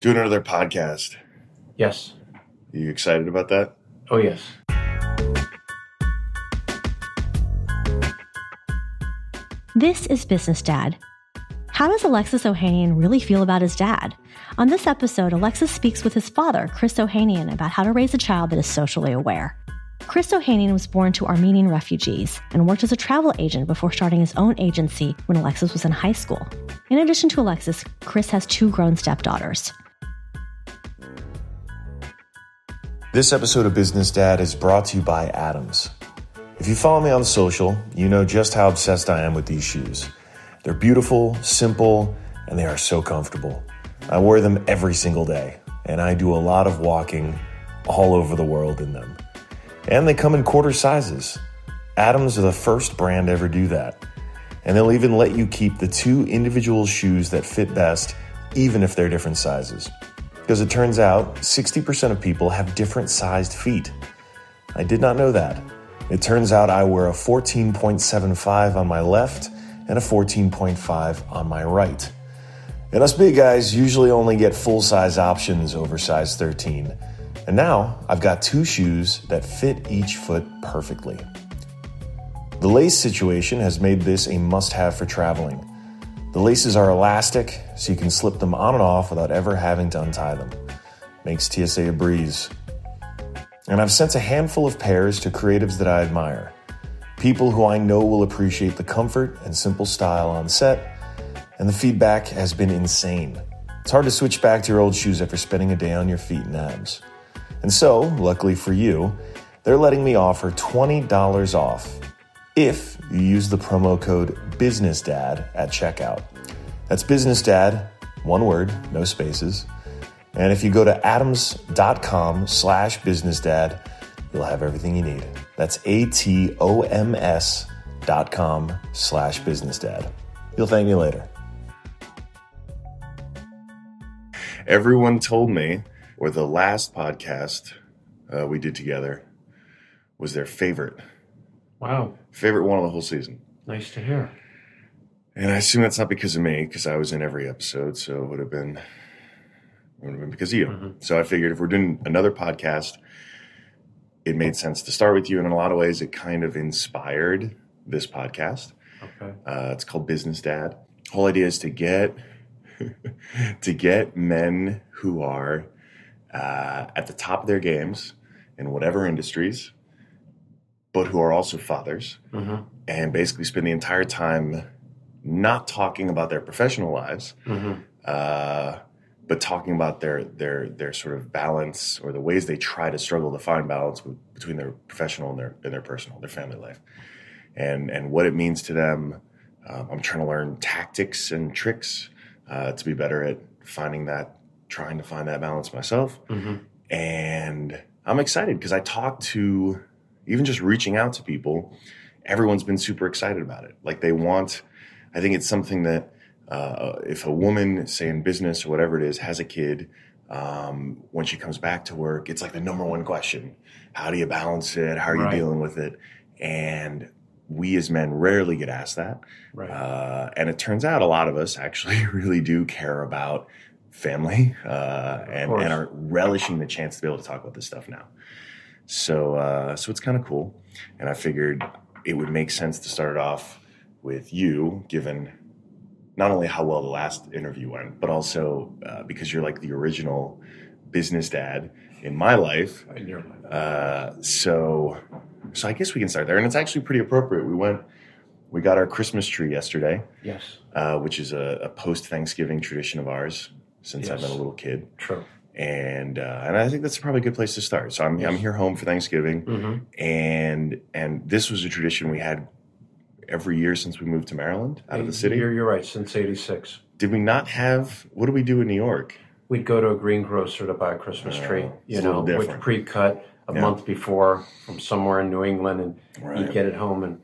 doing another podcast. Yes. Are you excited about that? Oh, yes. This is Business Dad. How does Alexis Ohanian really feel about his dad? On this episode, Alexis speaks with his father, Chris Ohanian, about how to raise a child that is socially aware. Chris Ohanian was born to Armenian refugees and worked as a travel agent before starting his own agency when Alexis was in high school. In addition to Alexis, Chris has two grown stepdaughters. This episode of Business Dad is brought to you by Atoms. If you follow me on social, you know just how obsessed I am with these shoes. They're beautiful, simple, and they are so comfortable. I wear them every single day, and I do a lot of walking all over the world in them. And they come in quarter sizes. Atoms are the first brand to ever do that. And they'll even let you keep the two individual shoes that fit best, even if they're different sizes. Because it turns out 60% of people have different sized feet. I did not know that. It turns out I wear a 14.75 on my left and a 14.5 on my right. And us big guys usually only get full size options over size 13. And now I've got two shoes that fit each foot perfectly. The lace situation has made this a must have for traveling. The laces are elastic, so you can slip them on and off without ever having to untie them. Makes TSA a breeze. And I've sent a handful of pairs to creatives that I admire. People who I know will appreciate the comfort and simple style on set, and the feedback has been insane. It's hard to switch back to your old shoes after spending a day on your feet and abs. And so, luckily for you, they're letting me offer $20 off if you use the promo code BusinessDad at checkout. That's BusinessDad, one word, no spaces. And if you go to atoms.com slash businessdad, you'll have everything you need. That's A-T-O-M-S dot com slash businessdad. You'll thank me later. Everyone told me, or the last podcast uh, we did together was their favorite, Wow. Favorite one of the whole season. Nice to hear. And I assume that's not because of me, because I was in every episode, so it would have been, would have been because of you. Mhm. So I figured if we're doing another podcast, it made sense to start with you. And in a lot of ways, it kind of inspired this podcast. Okay. Uh, it's called Business Dad. Whole idea is to get to get men who are uh, at the top of their games in whatever industries, but who are also fathers, Mm-hmm. and basically spend the entire time not talking about their professional lives, Mm-hmm. uh, but talking about their their their sort of balance or the ways they try to struggle to find balance with, between their professional and their and their personal, their family life, and and what it means to them. Um, I'm trying to learn tactics and tricks uh, to be better at finding that, trying to find that balance myself, Mm-hmm. and I'm excited because I talked to even just reaching out to people. Everyone's been super excited about it. Like they want. I think it's something that uh, if a woman, say in business or whatever it is, has a kid, um, when she comes back to work, it's like the number one question: How do you balance it? How are you Right. dealing with it? And we as men rarely get asked that. Right. Uh, and it turns out a lot of us actually really do care about family uh, and, and are relishing the chance to be able to talk about this stuff now. So, uh, so it's kind of cool. And I figured it would make sense to start it off with you, given not only how well the last interview went, but also uh, because you're like the original business dad in my life. In your mind. Uh, so, so I guess we can start there, and it's actually pretty appropriate. We went, we got our Christmas tree yesterday, yes. uh, which is a, a post Thanksgiving tradition of ours since I've been a little kid, True. And uh, and I think that's probably a good place to start. So I'm I'm here home for Thanksgiving, Mm-hmm. and and this was a tradition we had every year since we moved to Maryland out of the city. You're, you're right. Since '86, Did we not have? What do we do in New York? we'd go to a greengrocer to buy a Christmas Oh, tree. You know, with pre-cut a Yeah. month before from somewhere in New England, and Right. you'd get it home, and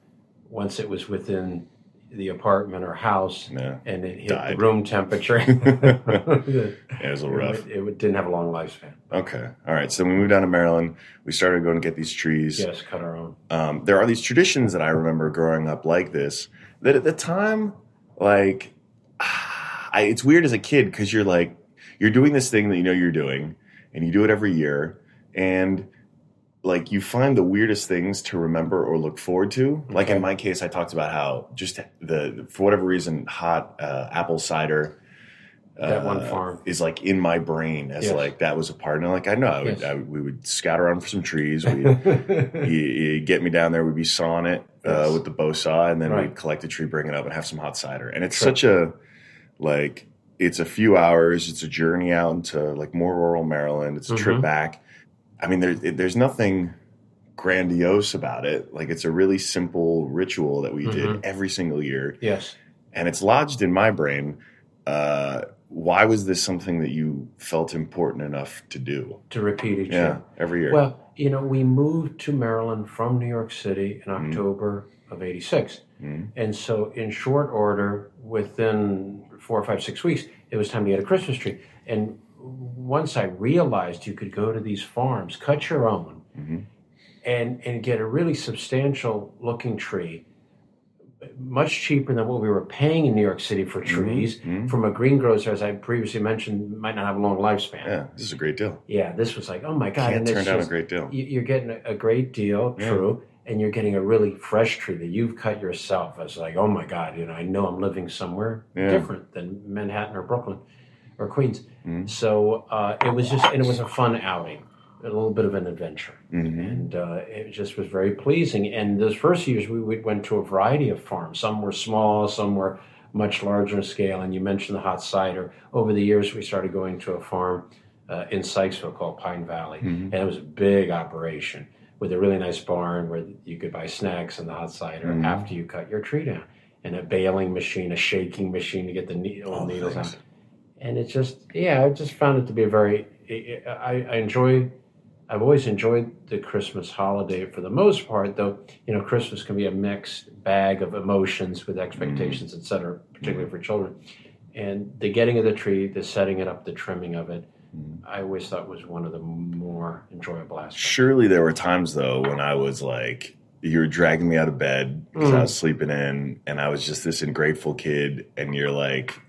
once it was within the apartment or house, Yeah, and it hit Died. the room temperature, it was a little rough. It, it didn't have a long lifespan. Okay. All right. So we moved down to Maryland. We started going to get these trees. Yes, cut our own. Um, there are these traditions that I remember growing up like this that at the time, like, I, it's weird as a kid because you're like, you're doing this thing that you know you're doing, and you do it every year, and like you find the weirdest things to remember or look forward to. Like in my case, I talked about how just the for whatever reason, hot uh, apple cider. That one uh, farm. is like in my brain as Yes. like that was a part. And like I know I would, Yes. I would, we would scout around for some trees. We you, get me down there. We'd be sawing it uh, with the bow saw, and then Right. we'd collect a tree, bring it up, and have some hot cider. And it's Sure. such a like it's a few hours. It's a journey out into like more rural Maryland. It's a trip Mhm. back. I mean, there's there's nothing grandiose about it. Like it's a really simple ritual that we did Mhm. every single year, yes. and it's lodged in my brain. Uh, why was this something that you felt important enough to do? To repeat each Yeah, year. every year. Well, you know, we moved to Maryland from New York City in Mm-hmm. October of '86, Mhm. and so in short order, within four or five, six weeks, it was time to get a Christmas tree. And once I realized you could go to these farms, cut your own, Mhm. and and get a really substantial looking tree, much cheaper than what we were paying in New York City for trees mhm. from a greengrocer, as I previously mentioned, might not have a long lifespan. yeah, this is a great deal. Yeah, this was like, oh my god, Can't and turn it's down a great deal. you- you're getting a- great deal, Yeah. true, and you're getting a really fresh tree that you've cut yourself. It's like, oh my God, you know, I know I'm living somewhere Yeah. different than Manhattan or Brooklyn or Queens. Mhm. So uh, it was just, and it was a fun outing, a little bit of an adventure, Mhm. and uh, it just was very pleasing. And those first years, we, we went to a variety of farms. Some were small, some were much larger in scale. And you mentioned the hot cider. Over the years, we started going to a farm uh, in Sykesville called Pine Valley, Mhm. and it was a big operation with a really nice barn where you could buy snacks and the hot cider Mhm. after you cut your tree down, and a baling machine, a shaking machine to get the ne- All old the needles things. out. And it's just, yeah, I just found it to be a very. I, I enjoy. I've always enjoyed the Christmas holiday for the most part, though. You know, Christmas can be a mixed bag of emotions with expectations, et cetera, particularly for children. And the getting of the tree, the setting it up, the trimming of it, Mhm. I always thought was one of the more enjoyable aspects. Surely there were times though when I was like, you were dragging me out of bed because I Mhm. was sleeping in, and I was just this ungrateful kid, and you're like,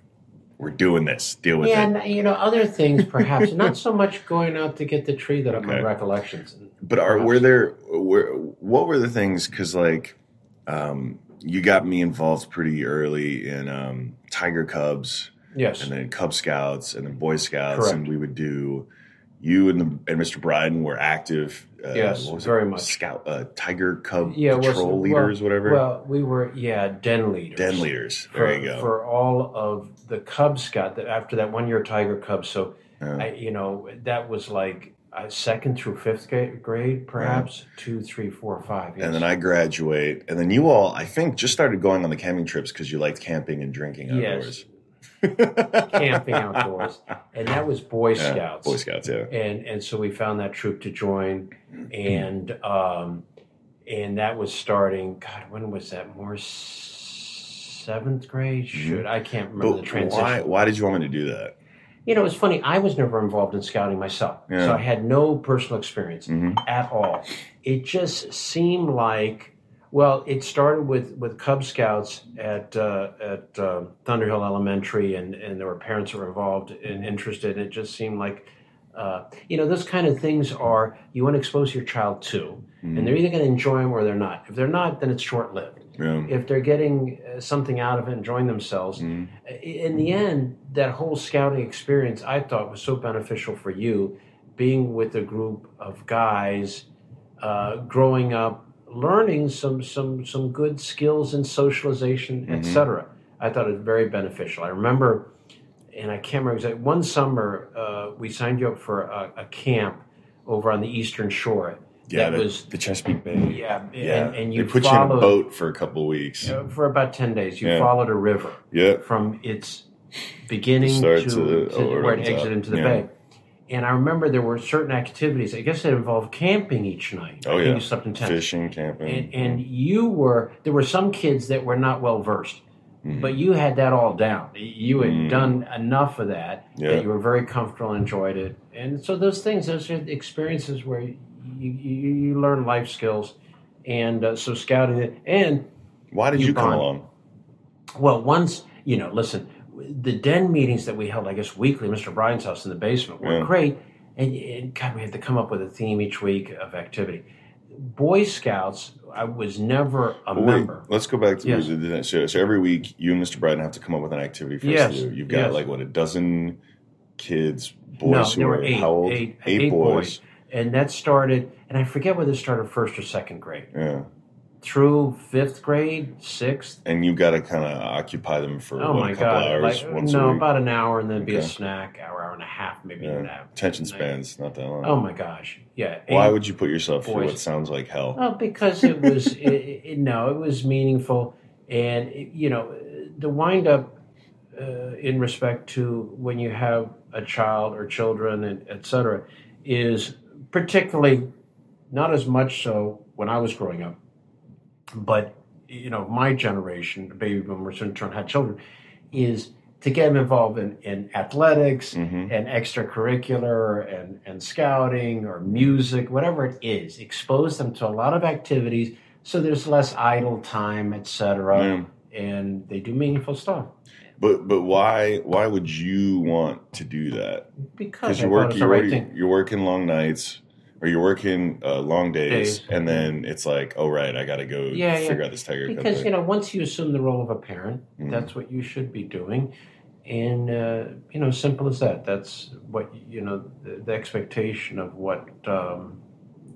"We're doing this. Deal with Yeah, it." and you know other things perhaps not so much going out to get the tree that are my recollections. But are Perhaps. were there were what were the things? Because like, um, you got me involved pretty early in um, Tiger Cubs. Yes, and then Cub Scouts and then Boy Scouts, Correct. and we would do. You and the and Mr. Bryden were active. Uh, Yes, was very it? much. Scout, uh, Tiger Cub Yeah, patrol well- leaders, whatever. well, we were yeah den leaders. Den leaders. for, There you go. for all of the Cub Scout that after that one year Tiger Cub. So Yeah. I, you know that was like uh, second through fifth grade, perhaps two, three, four, five. Yes. and then I graduate, and then you all, I think, just started going on the camping trips because you liked camping and drinking outdoors. Camping outdoors, and that was Boy Yeah, Scouts. Boy Scouts, yeah. and and so we found that troop to join, and um, and that was starting. God, when was that? More seventh grade? Should I can't remember the transition. why? Why did you want me to do that? You know, it's funny. I was never involved in scouting myself, Yeah. so I had no personal experience hmm at all. It just seemed like. Well, it started with, with Cub Scouts at uh, at uh, Thunderhill Elementary, and, and there were parents who were involved and interested. And It just seemed like, uh, you know, those kind of things are you want to expose your child to, and they're either going to enjoy them or they're not. If they're not, then it's short lived. Yeah. If they're getting uh, something out of it, enjoying themselves, Mhm. in the end, that whole scouting experience I thought was so beneficial for you, being with a group of guys, uh, growing up, learning some some some good skills in socialization, Mhm. etc. I thought it was very beneficial. I remember, and I can't remember exactly. One summer, uh, we signed you up for a, a camp over on the Eastern Shore. Yeah, that the, was the Chesapeake Bay. yeah, Yeah, and, and you they put you in a boat for a couple of weeks. uh, for about ten days. You Yeah. followed a river Yeah, from its beginning to, to to where it exited into the Yeah. bay. And I remember there were certain activities. I guess it involved camping each night. Oh, yeah. you slept in tents. fishing, camping. And, and you were there were some kids that were not well versed, Mhm. but you had that all down. You had Mm. done enough of that Yeah. that you were very comfortable and enjoyed it. And so those things, those are experiences where you you, you learn life skills. And uh, so scouting it and Why did you you come bond. along? well, once you know, listen, the den meetings that we held, I guess weekly, Mr. Bryan's house in the basement, were Yeah. great. And, and God, we had to come up with a theme each week of activity. Boy Scouts, I was never a Well, wait, member. let's go back to Yes. the, the- so, every week you and Mr. Bryden have to come up with an activity for us to do. You've got yes. like what a dozen kids, boys No, who are were eight, how old? eight- eight boys. boys. And that started, and I forget whether it started first or second grade. Yeah, Through fifth grade, sixth. and you've got to kind of occupy them for Oh my a couple God! hours Like no, about an hour, and then be a snack, hour, hour and a half, maybe Yeah. that. Attention spans not that long. Oh my gosh! Yeah. Why would you put yourself through what sounds like hell? Well, because it was it, it, no, it was meaningful, and it, you know, the wind up uh, in respect to when you have a child or children and et cetera is particularly not as much so when I was growing up, but you know, my generation, the baby boomers in turn had children, is to get them involved in, in athletics hmm and extracurricular and, and scouting or music, whatever it is, expose them to a lot of activities so there's less idle time, etc. And they do meaningful stuff. But but why why would you want to do that? Because you're working you're, right already- you're working long nights or you're working uh, long days, Days. and then it's like, oh right, I got to go Yeah, yeah. figure out this tiger. Because you know, once you assume the role of a parent, Mhm. that's what you should be doing. And uh, you know, simple as that. That's what you know. The, the expectation of what um,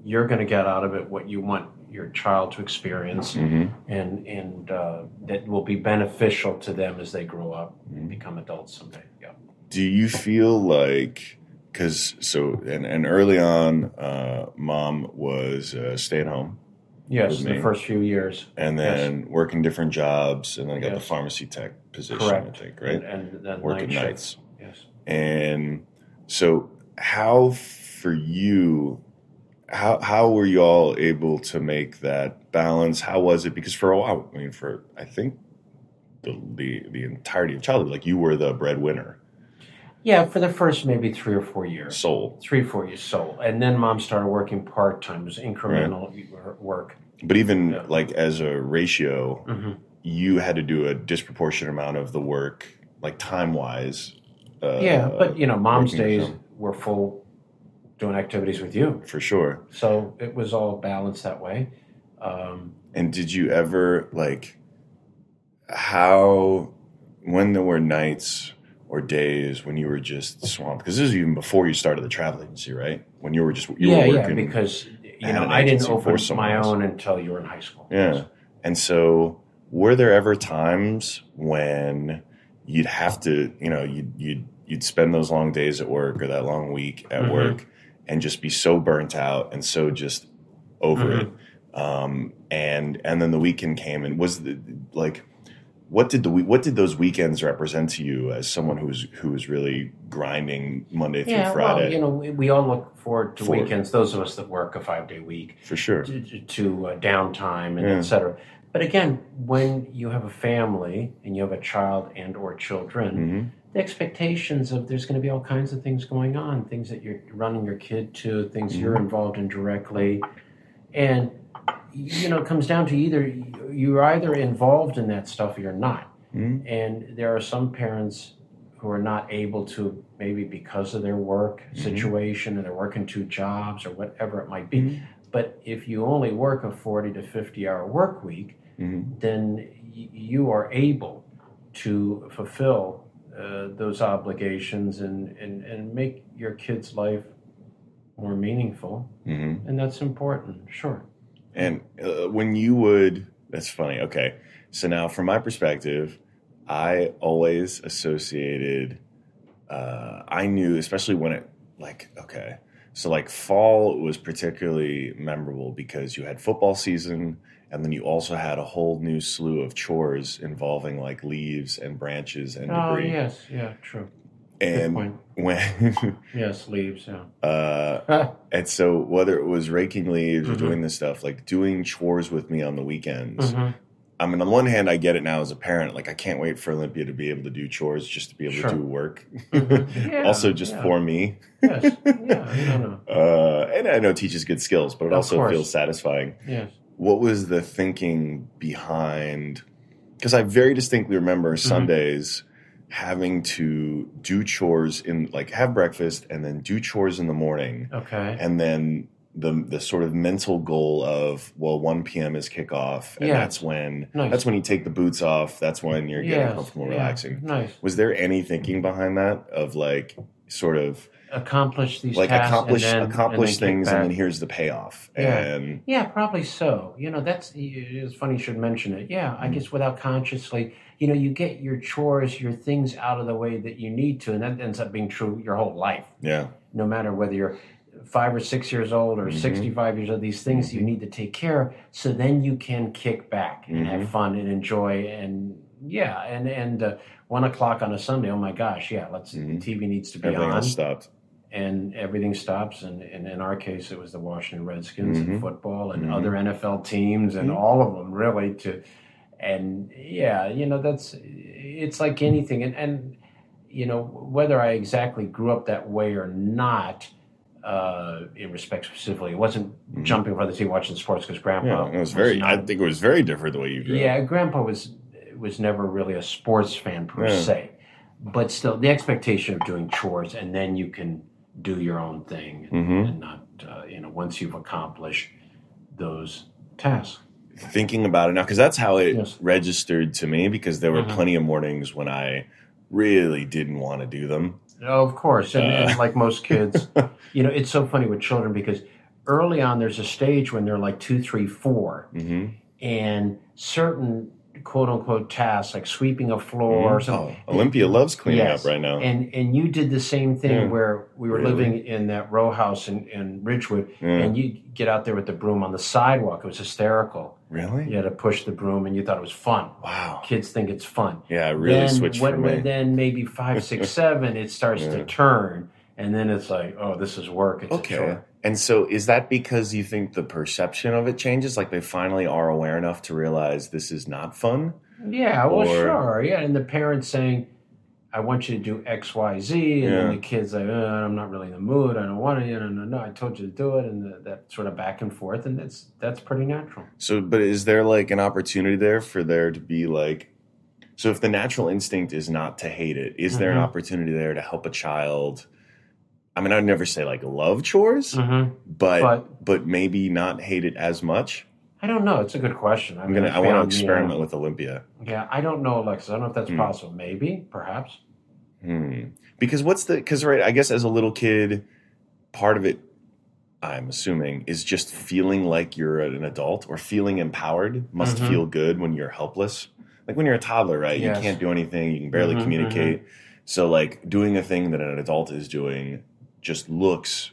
you're going to get out of it, what you want your child to experience, Mhm. and and uh, that will be beneficial to them as they grow up and Mhm. become adults someday. Yeah. Do you feel like because so and, and early on, uh, mom was uh, stay at home Yes, the first few years. and then working different jobs, and then got the pharmacy tech position. Correct. I think right, And, and then working night nights. Yes. And so, how for you, how how were you all able to make that balance? How was it? Because for a while, I mean, for I think the the, the entirety of childhood, like you were the breadwinner, Yeah, for the first maybe three or four years. soul. Three, four years so. And then mom started working part time. It was incremental work. But even Yeah. like as a ratio, hmm you had to do a disproportionate amount of the work, like time wise. Uh, yeah, but you know, mom's days were full doing activities with you. for sure. So it was all balanced that way. Um, And did you ever like how when there were nights or days when you were just swamped? Because this is even before you started the travel agency, right? When you were just you yeah, were yeah, working, because you know I didn't open my else. own until you were in high school. yeah. And so, were there ever times when you'd have to, you know, you'd you'd you'd spend those long days at work or that long week at Mhm. work and just be so burnt out and so just over Mhm. it. Um, and and then the weekend came and was the, like, what did the what did those weekends represent to you as someone who's who was really grinding Monday through Yeah, Friday well, you know, we, we all look forward to Forward. weekends. Those of us that work a five day week for sure? to, to- uh, downtime and Yeah. et cetera. But again, when you have a family and you have a child and or children, hmm the expectations of there's going to be all kinds of things going on, things that you're running your kid to, things you're Mm-hmm. involved in directly, and you know, it comes down to either you're either involved in that stuff or you're not. hmm And there are some parents who are not able to, maybe because of their work Mhm. situation and they're working two jobs or whatever it might be. Mhm. But if you only work a 40 to 50 hour work week, hmm then y- you are able to fulfill uh, those obligations and, and, and make your kid's life more meaningful. hmm And that's important, sure. And uh, when you would, that's funny. Okay. So now, from my perspective, I always associated, uh, I knew, especially when it, like, okay. So, like, fall was particularly memorable because you had football season, and then you also had a whole new slew of chores involving like leaves and branches and debris. Oh, debris. yes, yeah, true. Good And when, Yes, leaves, yeah. uh, and so whether it was raking leaves or Mhm. doing this stuff, like doing chores with me on the weekends, Mhm. I mean, on the one hand, I get it now as a parent. Like, I can't wait for Olympia to be able to do chores just to be able Sure. to do work. Mhm. Yeah, also, just yeah. for me. Yes, yeah, no, no. Uh, and I know it teaches good skills, but it Of also course. feels satisfying. Yes. What was the thinking behind? Because I very distinctly remember Mm-hmm. Sundays having to do chores in like have breakfast and then do chores in the morning Okay. and then the the sort of mental goal of well 1 p.m. is kickoff and Yeah. that's when Nice. that's when you take the boots off that's when you're getting Yes, comfortable yeah, relaxing Nice. was there any thinking behind that of like sort of Accomplish these like accomplish then, accomplish and things and then here's the payoff Yeah. and Yeah, probably so. You know, that's it's funny you should mention it. Yeah, Mm-hmm. I guess without consciously, you know, you get your chores, your things out of the way that you need to, and that ends up being true your whole life. yeah No matter whether you're five or six years old or Mhm. 65 years old, these things you need to take care of, so then you can kick back and have Mhm. fun and enjoy and yeah, and and uh, one o'clock on a Sunday. Oh my gosh, yeah, let's Mhm. the TV needs to be everything on stopped and everything stops. And, and in our case, it was the Washington Redskins Mhm. and football and Mhm. other NFL teams and Mhm. all of them really. To and yeah, you know that's it's like anything, and and you know whether I exactly grew up that way or not. Uh, in respect specifically, it wasn't Mhm. jumping for the team watching sports because grandpa. yeah it was very not- i think it was very different the way you grew up yeah, grandpa was was never really a sports fan per Yeah. se, but still the expectation of doing chores and then you can do your own thing and, Mhm. and not uh, you know once you've accomplished those tasks. thinking about it now because that's how it Yes. registered to me because there were Mhm. plenty of mornings when I really didn't want to do them. Oh, of course, and, Uh. and like most kids, you know it's so funny with children because early on there's a stage when they're like two, three, four, hmm and certain quote unquote tasks like sweeping a floor or something. Mm-hmm. Oh, Olympia loves cleaning Yes. up right now. And and you did the same thing Yeah. where we were Really? living in that row house in, in Ridgewood, Yeah. and you get out there with the broom on the sidewalk. It was hysterical. really? You had to push the broom, and you thought it was fun. Wow. Kids think it's fun. Yeah, it really then, switched when, for me. Then maybe five, six, seven, it starts Yeah. to turn, and then it's like, oh, this is work. It's a Okay. And so is that because you think the perception of it changes? Like they finally are aware enough to realize this is not fun? Yeah, well, Or- sure. Yeah, and the parents saying, I want you to do X, Y, Z, and then Yeah. the kids like, uh, I'm not really in the mood. I don't want to. No, no, no. I told you to do it, and the, that sort of back and forth, and that's that's pretty natural. So, but is there like an opportunity there for there to be like, so if the natural instinct is not to hate it, is there an Mhm. opportunity there to help a child? I mean, I'd never say like love chores, Mm-hmm. but, But- but maybe not hate it as much. I don't know. It's a good question. I I'm mean, gonna I want to experiment with Olympia. Yeah, I don't know, Alexis. I don't know if that's Hmm. possible. Maybe, perhaps. Hmm. Because what's the because right? I guess as a little kid, part of it, I'm assuming, is just feeling like you're an adult or feeling empowered. Must Mhm. feel good when you're helpless. Like when you're a toddler, right? Yes. You can't do anything. You can barely Mhm, communicate. So like doing a thing that an adult is doing just looks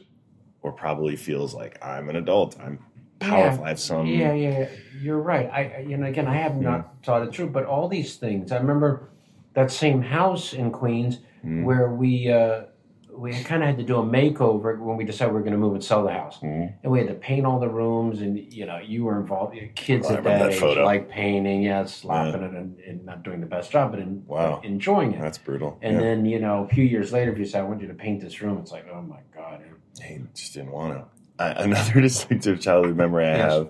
or probably feels like I'm an adult. I'm powerful. I have some. yeah, yeah, yeah. You're right. I, you know, again, I have not thought it through, but all these things. I remember that same house in Queens Mm. where we uh, we kind of had to do a makeover when we decided we were going to move and sell the house, Mhm. and we had to paint all the rooms, and you know, you were involved. Kids Oh, at that, that age photo. like painting, yeah, slapping it, and, and not doing the best job, but in, Wow. enjoying it. That's brutal. And yeah. then, you know, a few years later, if you say, I want you to paint this room, it's like, oh my God. Hey, just didn't want to. I, another distinctive childhood memory I Yes. have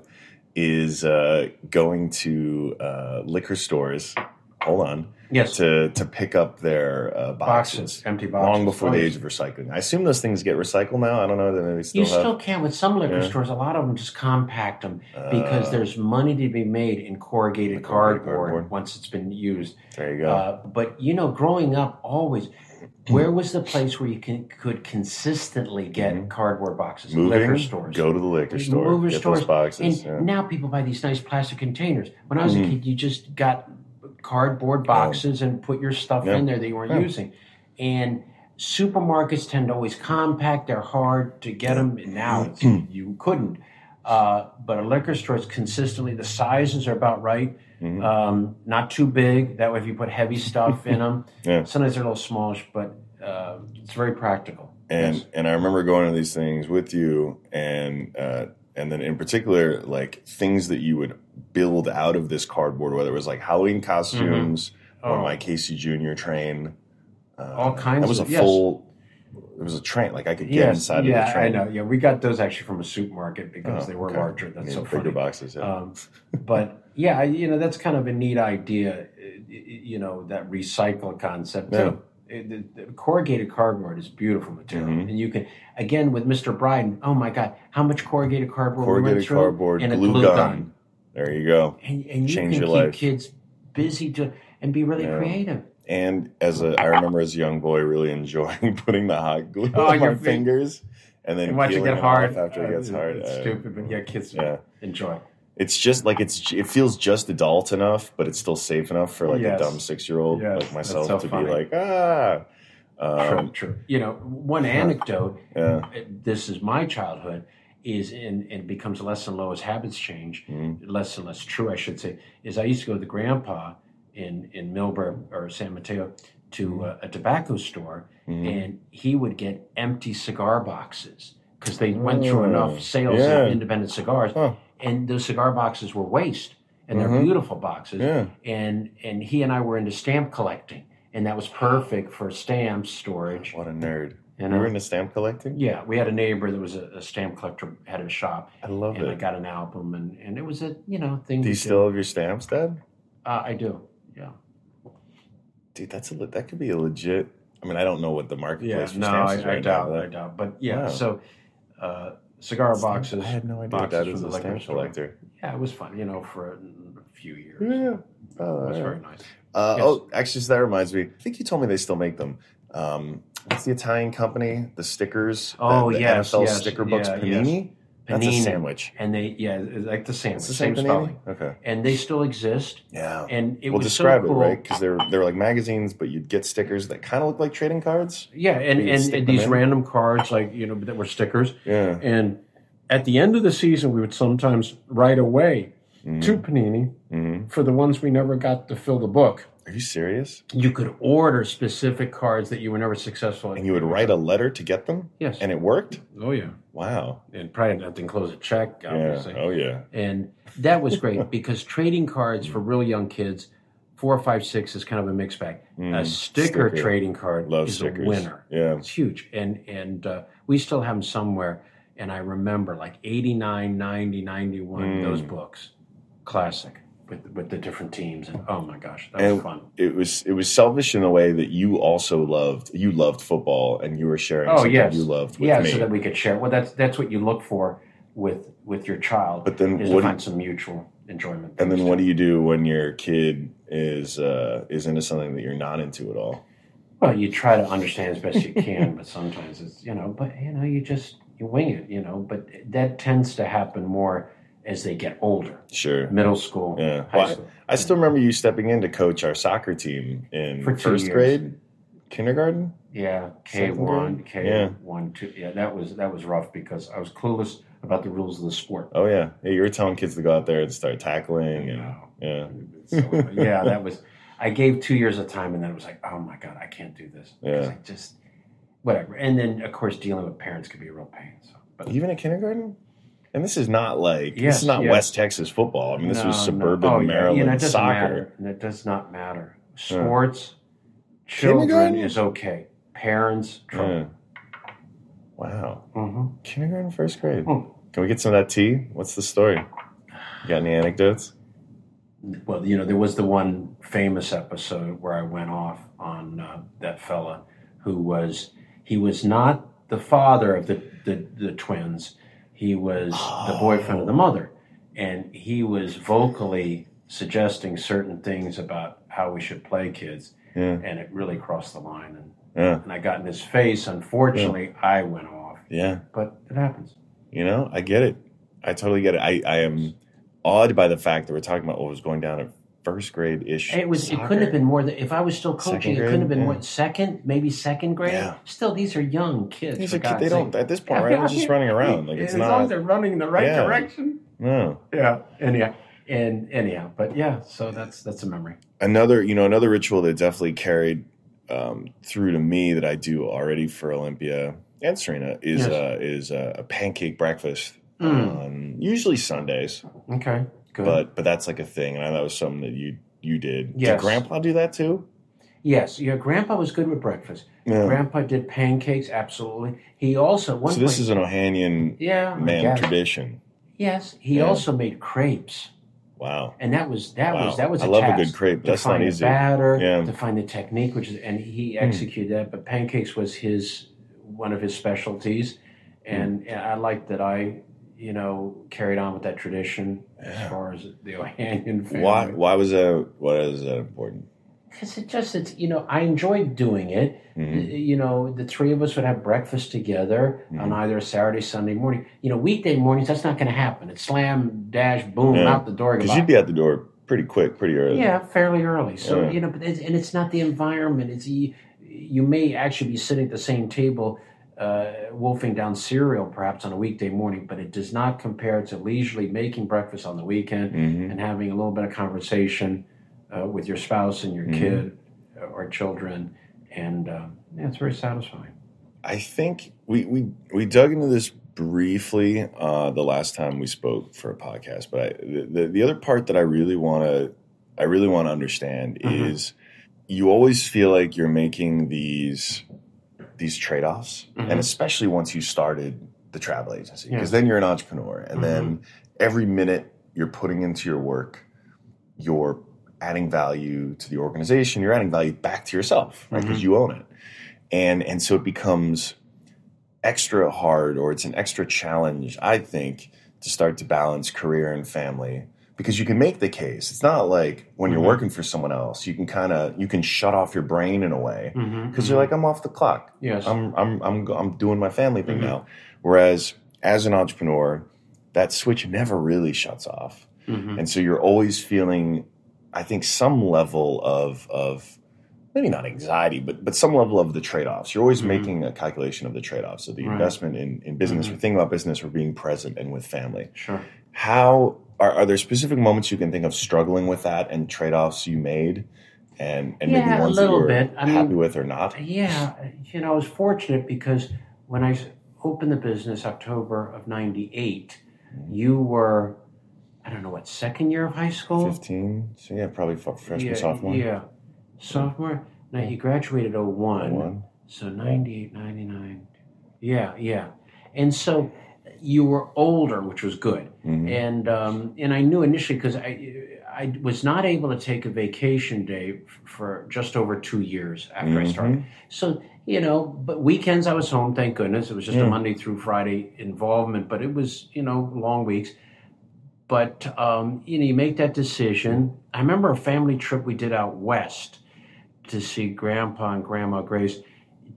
is uh, going to uh, liquor stores. Hold on Yes. to to pick up their uh, boxes, boxes, empty boxes. long before Oh, the age of recycling. I assume those things get recycled now. I don't know. They still You have. still can with some liquor Yeah. stores. A lot of them just compact them because Uh, there's money to be made in corrugated Corrugated cardboard, cardboard. once it's been used. there you go. Uh, but you know, growing up, always, where was the place where you can, could consistently get Mhm. cardboard boxes? Moving, liquor stores. go to the liquor store, Mover get stores, those boxes. And yeah. now people buy these nice plastic containers. When I was Mhm. a kid, you just got cardboard boxes and put your stuff Yeah. in there that you weren't Yeah. using. And supermarkets tend to always compact; they're hard to get them. And now you couldn't. Uh, but a liquor store is consistently the sizes are about right. Mhm. Um, not too big. That way, if you put heavy stuff in them, Yeah. sometimes they're a little smallish, but uh, it's very practical. and Yes. and I remember going to these things with you, and uh, and then in particular, like things that you would build out of this cardboard, whether it was like Halloween costumes or Oh. my Casey Junior train, uh, All kinds That was of- a yes. full. It was a train, like I could get Yes, inside yeah, of the train. I know. Yeah, we got those actually from a supermarket because Oh, they were okay. larger. That's so bigger funny. boxes. Yeah. Um, but yeah, you know that's kind of a neat idea uh, you know that recycle concept Yeah. too. The- the corrugated cardboard is beautiful material, Mhm. and you can again with Mr. Bryden. Oh my God, how much corrugated cardboard Corrugated cardboard, and a glue, gun. There you go. and and you Change can your keep life. kids busy to and be really Yeah. creative. And as a, I remember as a young boy really enjoying putting the hot glue Oh, on my your fingers and then And watch it get hard after it gets hard. It's Uh, stupid, but yeah, kids Yeah. enjoy. It's just like it's it feels just adult enough, but it's still safe enough for like Yes. a dumb six year old Yes, like myself so to funny. be like ah. true, Um, true. You know, one anecdote. yeah. This is my childhood. Is in and it becomes less and less as habits change. Mhm. Less and less true, I should say. Is I used to go with the grandpa in in Millburn or San Mateo to uh, a tobacco store, Mhm. and he would get empty cigar boxes because they went through Oh, enough sales yeah. of independent cigars, Huh. And those cigar boxes were waste, and they're Mhm. beautiful boxes. Yeah. And and he and I were into stamp collecting, and that was perfect for stamp storage. What a nerd. You You were into stamp collecting? Yeah, we had a neighbor that was a, a stamp collector, had a shop, I love and I got an album, and, and it was a you know thing. Do you still have your stamps, Dad? Uh, I do. Yeah. Dude, that's a le- that could be a legit. I mean, I don't know what the Yeah. marketplace for No, stamps I, is I right doubt. now. I but doubt. But yeah. Wow. So, uh, cigar stamp- boxes. I had no idea boxes that from the a stamp store. collector. Yeah, it was fun. You know, for a, a few years. Yeah. Oh, It was yeah. very nice. Uh, Yes. Oh, actually, so that reminds me. I think you told me they still make them. Um, what's the Italian company? The stickers. Oh, the, the yes, NFL yes, sticker books. yeah, Panini. That's a sandwich. And they, yeah, it's like the sandwich, the same same spelling. Okay. And they still exist. Yeah. And it Well, was describe so cool. it right because they're they're like magazines, but you'd get stickers that kind of look like trading cards. Yeah, and, and, and these in? random cards, like you know, that were stickers. Yeah. And at the end of the season, we would sometimes write away to Panini hmm for the ones we never got to fill the book. Are you serious? You could order specific cards that you were never successful. And you would write a letter to get them, yes. and it worked. oh yeah, Wow. and probably to enclose a check, obviously. Yeah. Oh yeah. And that was great because trading cards for real young kids, four, five, six is kind of a mixed bag. a Mm, sticker, sticker. trading card Love is stickers. a winner. Yeah. It's huge. And and uh, we still have them somewhere. And I remember like 89, 90, 91, Mm. those books. Classic with with the different teams. And oh my gosh, that And was fun. it was it was selfish in a way that you also loved. You loved football, and you were sharing Oh something yes. you loved with yeah, me. so that we could share. Well that's that's what you look for with with your child. But then is what find some mutual enjoyment. and then what do you do when your kid is uh, is into something that you're not into at all? Well, you try to understand as best you can, but sometimes it's you know, but you know, you just you wing it, you know. But that tends to happen more as they get older, Sure. middle school, Yeah. high Well, I- school. I still remember you stepping in to coach our soccer team in first years. grade, kindergarten. Yeah, K one. K Yeah. one, two. Yeah, that was that was rough because I was clueless about the rules of the sport. Oh yeah. yeah, you were telling kids to go out there and start tackling, and yeah, So, yeah, that was. I gave two years of time, and then it was like, oh my god, I can't do this. Yeah. I just whatever. And then of course dealing with parents could be a real pain. So, but even at kindergarten. And this is not like this is not yes. West Texas football. I mean, this No, was no. suburban Oh, yeah. Maryland it doesn't soccer. Matter. And it does not matter. Sports, Kindergarten? children is okay. Parents, Yeah. trouble. Wow, hmm kindergarten, first grade. Hmm. Can we get some of that tea? What's the story? You got any anecdotes? Well, you know, there was the one famous episode where I went off on uh, that fella who was he was not the father of the the, the twins. He was the oh. boyfriend of the mother, and he was vocally suggesting certain things about how we should play kids, Yeah, and it really crossed the line. And, yeah, and I got in his face. Unfortunately, I went off, yeah. but it happens. You know, I get it. I totally get it. I, I am awed by the fact that we're talking about what was going down at first grade ish. It was. It couldn't have been more than if I was still coaching. Second it couldn't have been Yeah. what second, maybe second grade. Yeah. Still, these are young kids. These are kids, God's they don't at this point, right? They're just running around. Like it's as long as not. they're running in the right Yeah. direction. No. Yeah. Anyhow, and anyhow, but yeah. So that's that's a memory. another you know another ritual that definitely carried um, through to me that I do already for Olympia and Serena is Yes. uh, is uh, a pancake breakfast Mm. on usually Sundays, Okay. Good. but but that's like a thing, and I know that was something that you you did. Did Grandpa do that too? yes, your grandpa was good with breakfast. Yeah. Grandpa did pancakes. Absolutely. He also one So this point- is an Ohanian yeah man tradition. Yes, he Yeah. also made crepes. Wow. And that was that wow. was that was. I a love task a good crepe. That's to find not easy. The batter, yeah. to find the technique, which is, and he Hmm. executed that. But pancakes was his one of his specialties, and Hmm. I liked that I, you know, carried on with that tradition Yeah. as far as the Ohanian family. Why? Why was that? Why is that important? Because it just it's you know I enjoyed doing it. Mhm. You know, the three of us would have breakfast together on Mhm. either a Saturday, Sunday morning. You know, weekday mornings that's not going to happen. It's slam, dash, boom, Yeah. out the door. Because you'd be out the door pretty quick, pretty early. Yeah, fairly early. So Yeah. you know, but it's, and it's not the environment. It's you, you may actually be sitting at the same table, uh, wolfing down cereal perhaps on a weekday morning, but it does not compare to leisurely making breakfast on the weekend hmm and having a little bit of conversation uh, with your spouse and your Mhm. kid uh, or children, and um, yeah, it's very satisfying. I think we we we dug into this briefly uh, the last time we spoke for a podcast, but I, the, the the other part that I really want to I really want to understand Mhm. is you always feel like you're making these these trade offs, Mhm. and especially once you started the travel agency, because Yes. then you're an entrepreneur, and Mhm. then every minute you're putting into your work, you're adding value to the organization, you're adding value back to yourself, right? Because Mhm. you own it, and and so it becomes extra hard or it's an extra challenge, I think, to start to balance career and family because you can make the case. It's not like when you're Mhm. working for someone else, you can kind of you can shut off your brain in a way Mm-hmm. because you're like I'm off the clock. yes, I'm I'm I'm I'm doing my family thing Mhm. now. Whereas as an entrepreneur, that switch never really shuts off. Mhm. And so you're always feeling I think some level of of maybe not anxiety, but but some level of the trade-offs. You're always making a calculation of the trade-offs. So the Right. investment in, in business, or thinking about business, or being present and with family. sure. How are, are there specific moments you can think of struggling with that and trade-offs you made, and and Yeah, maybe ones that little bit. I happy mean- with or not? Yeah, you know, I was fortunate because when I opened the business October of '98, Mm-hmm. you were, I don't know what, second year of high school? Fifteen. So yeah, probably f- freshman, yeah, sophomore. Yeah, sophomore. Now he graduated 01. One. So 98, 99. Yeah, yeah. And so you were older, which was good. Mhm. And um, and I knew initially because I I was not able to take a vacation day for just over two years after I started. Mhm. So you know, but weekends I was home. Thank goodness. It was just a Monday through Friday involvement, but it was you know long weeks. But um, you know, you make that decision. I remember a family trip we did out west to see Grandpa and Grandma Grace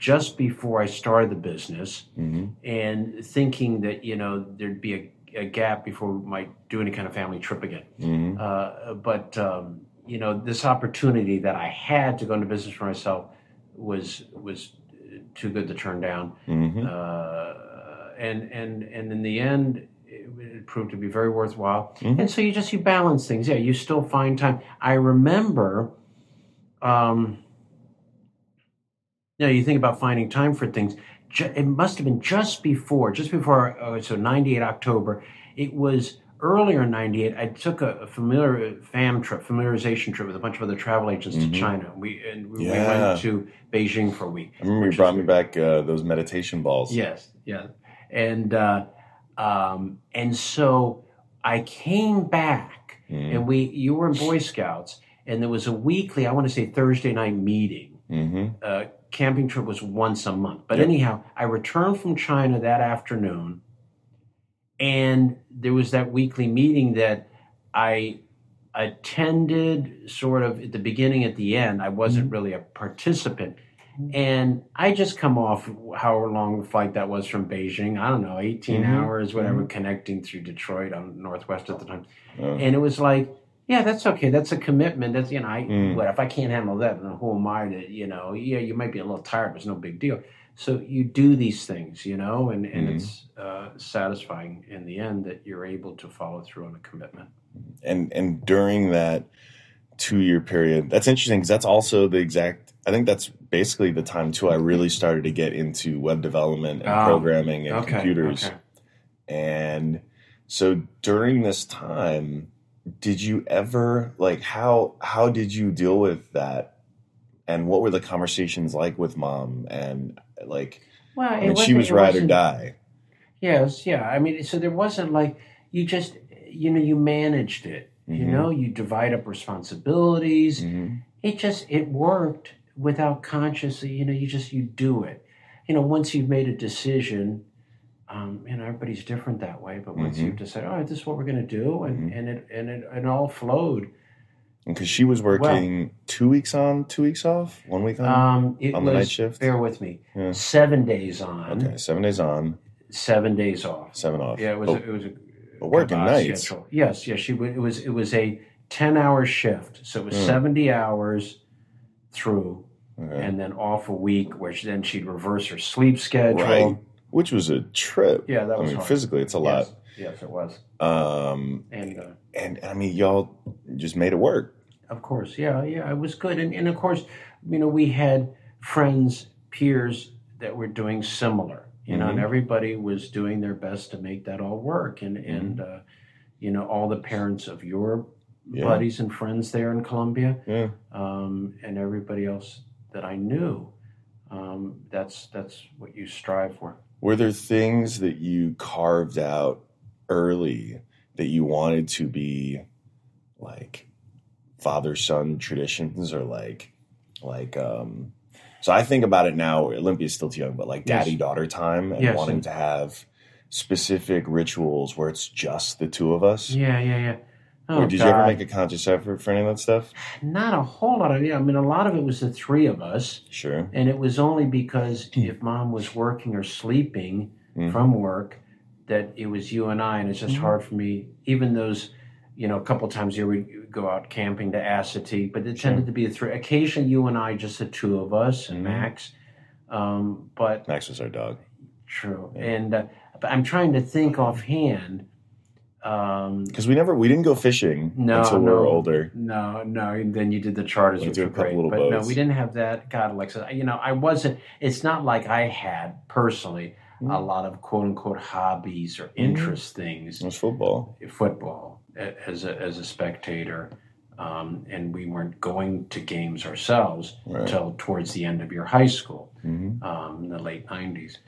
just before I started the business Mhm. and thinking that you know there'd be a, a gap before we might do any kind of family trip again. Mhm. Uh, but um, you know, this opportunity that I had to go into business for myself was was too good to turn down. Mhm. Uh, and and and in the end, it, proved to be very worthwhile. Mhm. And so you just you balance things. Yeah, you still find time. I remember. Um, you know, you think about finding time for things. It must have been just before, just before, uh, so 98 October. It was earlier in 98. I took a, familiar FAM trip, familiarization trip with a bunch of other travel agents Mhm. to China. We, and we, we went to Beijing for a week. I remember you brought me back uh, those meditation balls. Yes, yeah, and uh, um, and so I came back, Mhm. and we you were in Boy Scouts, and there was a weekly, I want to say Thursday night meeting. Mhm. Uh, camping trip was once a month, but Yep. anyhow, I returned from China that afternoon, and there was that weekly meeting that I attended sort of at the beginning at the end. I wasn't mm-hmm. really a participant. Mm-hmm. And i just come off however long the flight that was from beijing. I don't know 18 Mhm. hours whatever mm-hmm. connecting through detroit on northwest at the time. Oh. and it was like yeah that's okay that's a commitment that's you know i Mm. what if i can't handle that then who am i to you know yeah you might be a little tired but it's no big deal so you do these things you know and, and Mhm. it's uh, satisfying in the end that you're able to follow through on a commitment and and during that two year period, that's interesting because that's also the exact. I think that's basically the time too. I really started to get into web development and Ah, programming and okay computers. okay. And so during this time, did you ever like how how did you deal with that? And what were the conversations like with mom? And like, well I mean, she wasn't- ride or die. Yes, yeah. I mean, so there wasn't like you just you know you managed it. You Mhm. know, you divide up responsibilities. Mhm. It just it worked without consciously. You know, you just you do it. You know, once you've made a decision, um, you know, everybody's different that way. But once Mhm. you've decided, all right, this is what we're going to do, and Mhm. and it and it and all flowed. Because she was working two weeks on, two weeks off, one week on. Um, it on was the night shift? bear with me, Yeah. seven days on, okay, seven days on, seven days off. seven off. Yeah, it was. But, it was a but working nights. schedule. Yes, yes. She it was. It was a ten-hour shift, so it was Mm. seventy hours through, Okay. and then off a week, where she, then she'd reverse her sleep schedule. Right. Which was a trip. Yeah, that was. I mean, hard. physically, it's a lot. Yes, yes, it was. Um, And uh, and I mean, y'all just made it work. of course, yeah, yeah, it was good. And and of course, you know, we had friends, peers that were doing similar. You know, and Mhm. everybody was doing their best to make that all work. And and uh, you know, all the parents of your Yeah. buddies and friends there in Columbia, Yeah. um, and everybody else that I knew. Um, that's that's what you strive for. Were there things that you carved out early that you wanted to be like father son traditions or like like um so I think about it now Olympia's still too young but like daddy daughter time and Yes, wanting to have specific rituals where it's just the two of us. Yeah, yeah, yeah. Oh, or did you ever make a conscious effort for any of that stuff? Not a whole lot of. Yeah, I mean, a lot of it was the three of us. Sure. And it was only because if mom was working or sleeping Mhm. from work that it was you and I, and it's just Mhm. hard for me. Even those, you know, a couple times a year we'd go out camping to Assateague, but it Sure. tended to be a three. Occasionally, you and I, just the two of us and Mhm. Max. Um, but Max was our dog. true, Yeah. and uh, but I'm trying to think offhand. Um, Because we never we didn't go fishing No, until we no. were older. No, no. And then you did the charters, Went which were great. little But no, we didn't have that. God, Alexa, you know, I wasn't. It's not like I had personally a Mhm. lot of quote unquote hobbies or interest things. It was football. Football as a as a spectator, um, and we weren't going to games ourselves Right. until towards the end of your high school, hmm um, in the late nineties.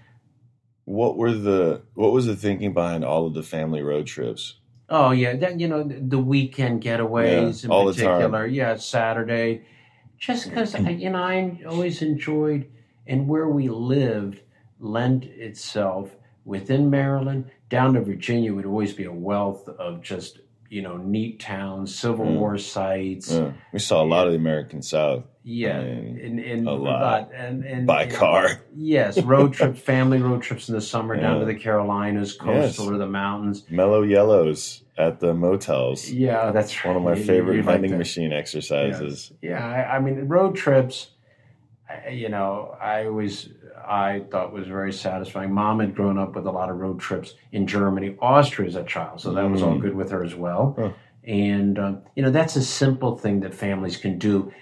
What were the what was the thinking behind all of the family road trips? Oh yeah, then you know the, weekend getaways Yeah, in all the time. particular. Yeah, Saturday. Just because you know I always enjoyed and where we lived lent itself within Maryland down to Virginia would always be a wealth of just you know neat towns, Civil Mm. War sites. Yeah, we saw a lot of the American South Yeah, I mean, and, and a lot. and, and by car. Yes, road trips, family road trips in the summer down to the Carolinas, coastal or the mountains. Mellow yellows at the motels. Yeah, that's One of my right. Favorite you vending that. machine exercises. Yeah, I, I mean, road trips. I- You know, I always I thought was very satisfying. Mom had grown up with a lot of road trips in Germany, Austria as a child, so that was all Mm. good with her as well. Huh. And um, you know, that's a simple thing that families can do,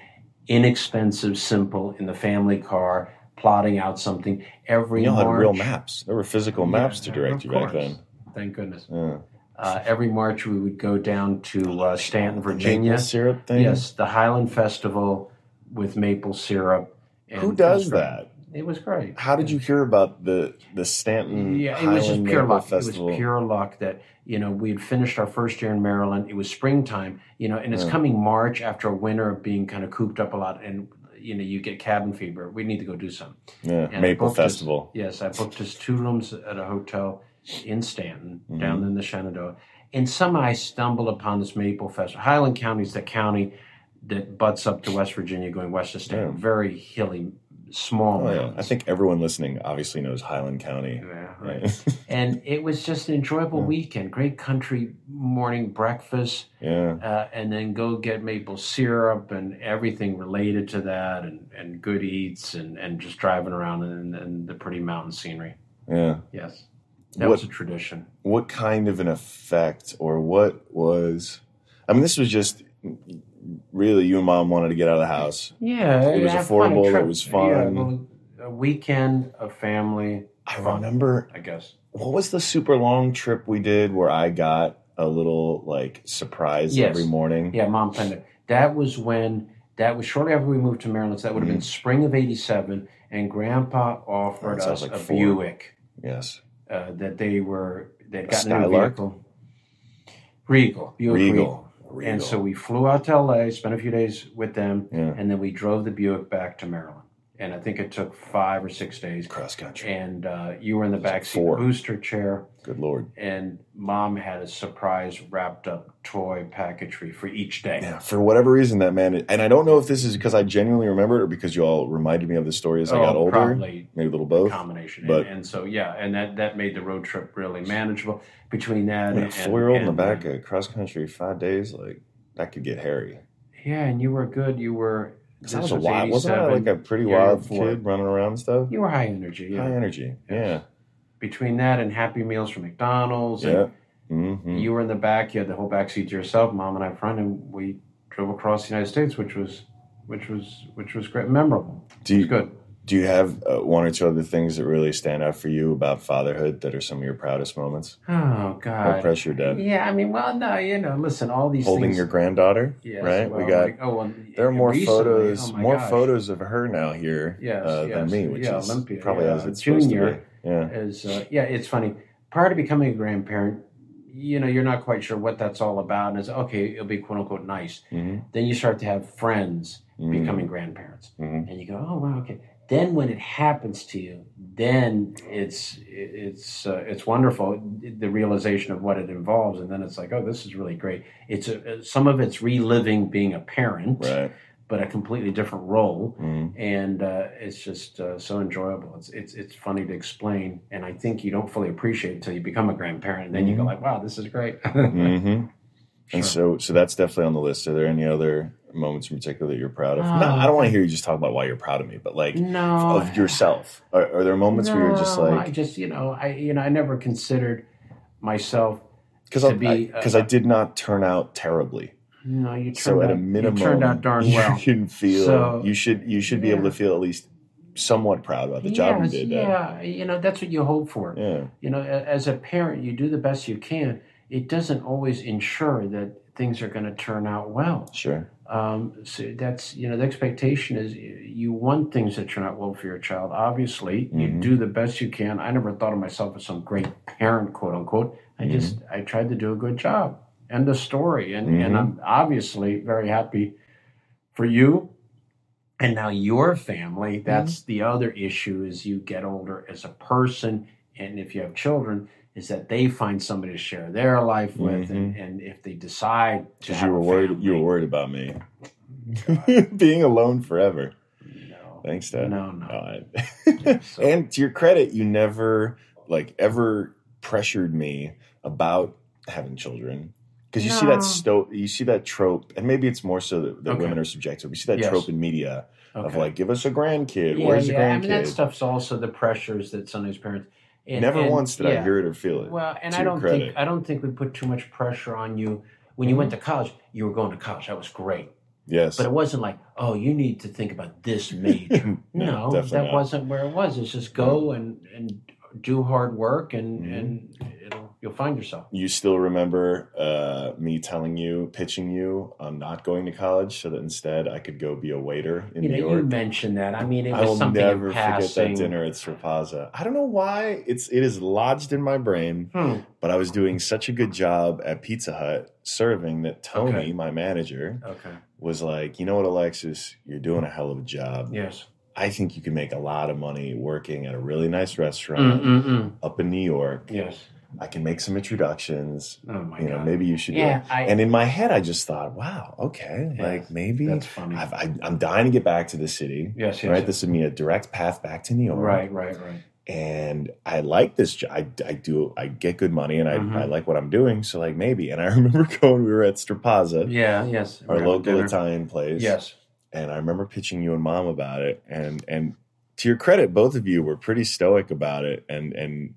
inexpensive, simple in the family car, plotting out something every You all had real maps. There were physical maps Yeah, to direct you back then. Thank goodness. Yeah. Uh, every March we would go down to uh, Staunton, Virginia. maple syrup thing. Yes, the Highland Festival with maple syrup. And Who does that? It was great. How did you hear about the the Staunton Yeah, it Highland was just pure Maple luck. Festival? It was pure luck that you know we had finished our first year in Maryland. It was springtime, you know, and it's coming March after a winter of being kind of cooped up a lot, and you know you get cabin fever. We need to go do some. yeah, And Maple booked us- Festival. Yes, I booked us two rooms at a hotel in Staunton, Mhm. down in the Shenandoah. And somehow I stumbled upon this Maple Festival. Highland County is the county that butts up to West Virginia, going west of Staunton. Yeah. Very hilly, small Oh yeah. I think everyone listening obviously knows Highland County. Yeah, right. Right? and it was just an enjoyable Yeah. weekend. Great country morning breakfast, yeah, uh, and then go get maple syrup and everything related to that, and, and good eats, and, and just driving around and, and the pretty mountain scenery. yeah. Yes, that What- was a tradition. What kind of an effect, or what was? I mean, this was just really you and mom wanted to get out of the house. Yeah, It was affordable, it was fun. well, a weekend, a family, I remember I guess. what was the super long trip we did where I got a little like surprise Yes. every morning. Yeah, mom planned it. That was when that was shortly after we moved to Maryland. So that would have been spring of '87, and Grandpa offered us like a four. Buick Yes, uh, that they were they'd A gotten a new vehicle. Regal, Buick Regal. Regal. And so we flew out to LA, spent a few days with them, Yeah. and then we drove the Buick back to Maryland. And I think it took five or six days. cross country. And uh, you were in the back seat Four. booster chair, Good lord. and mom had a surprise wrapped up toy packaging for each day. Yeah, for whatever reason, that man, and I don't know if this is because I genuinely remember it or because you all reminded me of the story as I got Oh, older. Probably Maybe a little both. combination. but- and, and so yeah, and that that made the road trip really manageable. Between that and four year old in the back of cross country five days, like that could get hairy. yeah, and you were good. You were. Because I was a wild, wasn't I like a pretty Yeah, wild kid running around and stuff? You were high energy. Yeah. High energy. Yeah. Between that and Happy Meals from McDonald's, Yeah. and hmm you were in the back. You had the whole back seat to yourself. Mom and I front, and we drove across the United States, which was, which was, which was great, memorable. Do It was you good. Do you have uh, one or two other things that really stand out for you about fatherhood that are some of your proudest moments? Oh God! No pressure, Dad. Yeah, I mean, well, no, you know, listen, all these Holding things. your granddaughter, Yes, right? well, we got like, oh, well, there are more recently, photos, oh more gosh. photos of her now here Yes, uh, than me, which Yeah, is Olympia, probably yeah, as it's junior. Yeah. is uh, yeah it's funny prior to becoming a grandparent you know you're not quite sure what that's all about and it's okay it'll be quote unquote nice hmm then you start to have friends Mm-hmm. becoming grandparents Mhm. and you go oh wow okay then when it happens to you then it's it's uh, it's wonderful the realization of what it involves and then it's like oh this is really great it's a, some of it's reliving being a parent Right. but a completely different role Mhm. and uh, it's just uh, so enjoyable. It's it's it's funny to explain, and I think you don't fully appreciate it until you become a grandparent, and then you go Mhm. like, "Wow, this is great." Sure. And so, so that's definitely on the list. Are there any other moments in particular that you're proud of? Oh, no, I don't want to hear you just talk about why you're proud of me, but like no, of yourself. Are, are there moments where you're just like I just you know I you know I never considered myself. because to I be, because uh, I did not turn out terribly. No, you turned So at out, a minimum, you turned out darn well. you can feel So- you should you should be able to feel at least somewhat proud about the job you did. Yeah, you know that's what you hope for. Yeah. You know, as a parent, you do the best you can. It doesn't always ensure that things are going to turn out well. Sure. Um, so that's you know the expectation is you- you want things that turn out well for your child. Obviously, you Mhm. do the best you can. I never thought of myself as some great parent, quote unquote. I Mm-hmm. just I tried to do a good job. End of story. And Mhm. and I'm obviously very happy for you. And now your family. Mm-hmm. That's the other issue is you get older as a person, and if you have children, is that they find somebody to share their life with, and, and if they decide to have Mm-hmm. you were a worried family, you were worried about me. Being alone forever. No, Thanks, Dad. no, no. I- So- and to your credit, you never like ever pressured me about having children because you see that sto- you see that trope, and maybe it's more so that, that Okay. women are subjective. We see that Yes. trope in media of like, give us a grandkid. yeah, Where's yeah. the I mean, that stuff's also the pressures that sometimes parents. And, never and- once did I hear it or feel it. Well, and I don't credit. think I don't think we put too much pressure on you when you Mhm. went to college. You were going to college. That was great, yes, but it wasn't like, oh, you need to think about this major. no, that not. wasn't where it was. It's just go and and do hard work, and Mhm. and it'll you'll find yourself. You still remember uh, me telling you, pitching you on not going to college so that instead I could go be a waiter in You know, New York. you mentioned that. I mean, it was I will something never forget that dinner at Strapaza. I don't know why it's it is lodged in my brain, Hmm. but I was doing such a good job at Pizza Hut serving that Tony, Okay. my manager, Okay. was like, "You know what, Alexis, you're doing a hell of a job. Yes. I think you can make a lot of money working at a really nice restaurant Mm-mm-mm. up in New York. Yes. I can make some introductions. Oh my you know, god. maybe you should do it." yeah. I, And in my head, I just thought, "Wow, okay, Yeah, like maybe that's funny. I've, I, I'm dying to get back to the city." yes. Yes. Right, this would be a direct path back to New York. Right. Right. Right. and I like this job. I, I do. I get good money, and I, Mhm. I like what I'm doing. So like maybe. And I remember going. We were at Strapaza, Yeah. Yes. our local dinner. Italian place. Yes. And I remember pitching you and mom about it. And and to your credit, both of you were pretty stoic about it. And and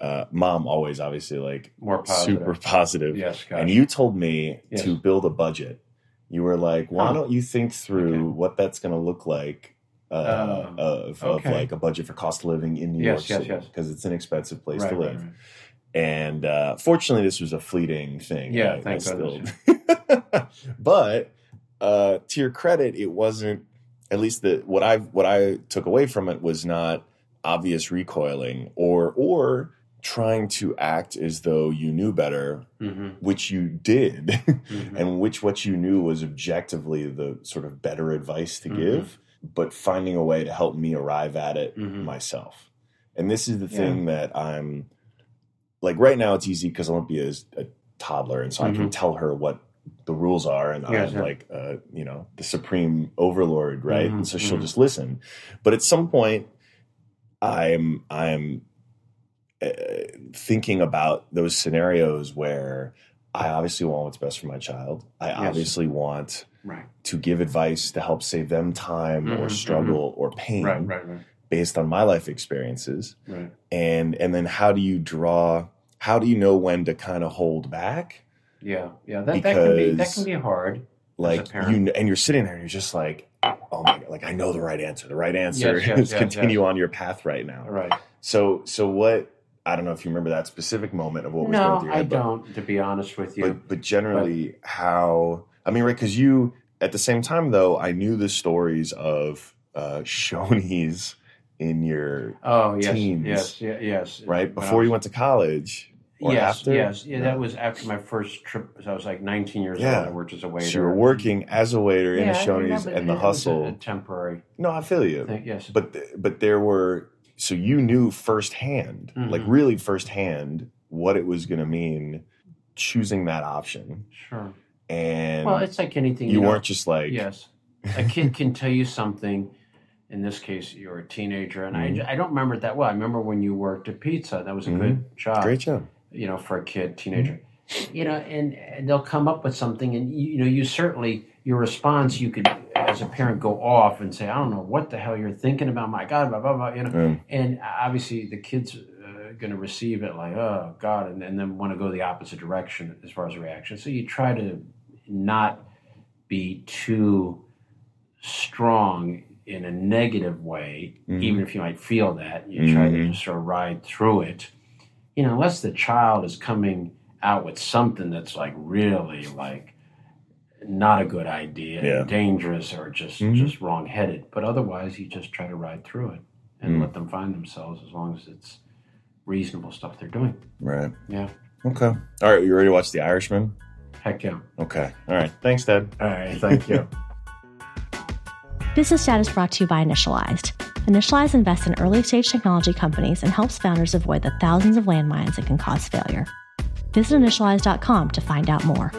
uh, mom always obviously like More positive. super positive. Yes. Gosh. And you told me Yes. to build a budget. You were like, why Huh. don't you think through Okay. what that's going to look like uh, Uh, of, okay. of like a budget for cost of living in New Yes, York City yes. because it's an expensive place right, to live. right. And uh, fortunately, this was a fleeting thing. Yeah, I- I still- but uh, to your credit, it wasn't. At least the what I what I took away from it was not obvious recoiling or or trying to act as though you knew better, hmm which you did, hmm and which what you knew was objectively the sort of better advice to Mhm. give, but finding a way to help me arrive at it Mhm. myself. And this is the Yeah. thing that I'm like right now it's easy because Olympia is a toddler and so I can Mhm. tell her what the rules are and Yes, I'm yeah. like uh, you know the supreme overlord right Mhm, and so she'll just listen but at some point I'm I'm uh, thinking about those scenarios where I obviously want what's best for my child I Yes. obviously want Right. to give advice to help save them time or Mhm, struggle or pain Right. Right. Right. based on my life experiences Right. and and then how do you draw how do you know when to kind of hold back Yeah. Yeah. That, that can be that can be hard. like you and you're sitting there and you're just like oh my god like i know the right answer the right answer Yes, yes, is continue on your path right now Right. so so what i don't know if you remember that specific moment of what was going through your I head but- don't. To be honest with you. but but generally how i mean right because you at the same time though i knew the stories of uh shoney's in your oh yes. teens, Yes. Yeah, yes. right before was- you went to college or yes, after yes, yeah. No. That was after my first trip. So I was like 19 years Yeah. old. I worked as a waiter. so you were working as a waiter in Yeah, a I mean, shoney's and the a- hustle A, temporary no i feel you. Yes. but th- but there were so you knew firsthand Mhm. like really firsthand what it was going to mean choosing that option sure. and Well, it's like anything. you know, weren't just like Yes. A kid can tell you something. In this case, you're a teenager, and Mhm. I, I don't remember it that well. I remember when you worked at Pizza. That was a Mhm. good job. great job you know, for a kid, teenager. You know, and, and they'll come up with something, and you, you know, you certainly your response, you could, as a parent, go off and say, "I don't know what the hell you're thinking about, my God, blah blah blah." You know, Mm. and obviously the kids uh, going to receive it like, "Oh God," and, and then want to go the opposite direction as far as reaction. So you try to not be too strong in a negative way, Mhm. even if you might feel that. You try to Mhm. just sort of ride through it. You know, unless the child is coming out with something that's like really like not a good idea, Yeah. dangerous, or just Mhm. just wrong headed. But otherwise, you just try to ride through it and Mm. let them find themselves as long as it's reasonable stuff they're doing. right Yeah. okay all right you ready to watch the irishman Heck yeah. okay all right thanks dad All right. Thank you. Business Dad is brought to you by Initialized. Initialized invests in early stage technology companies and helps founders avoid the thousands of landmines that can cause failure. Visit initialized.com to find out more.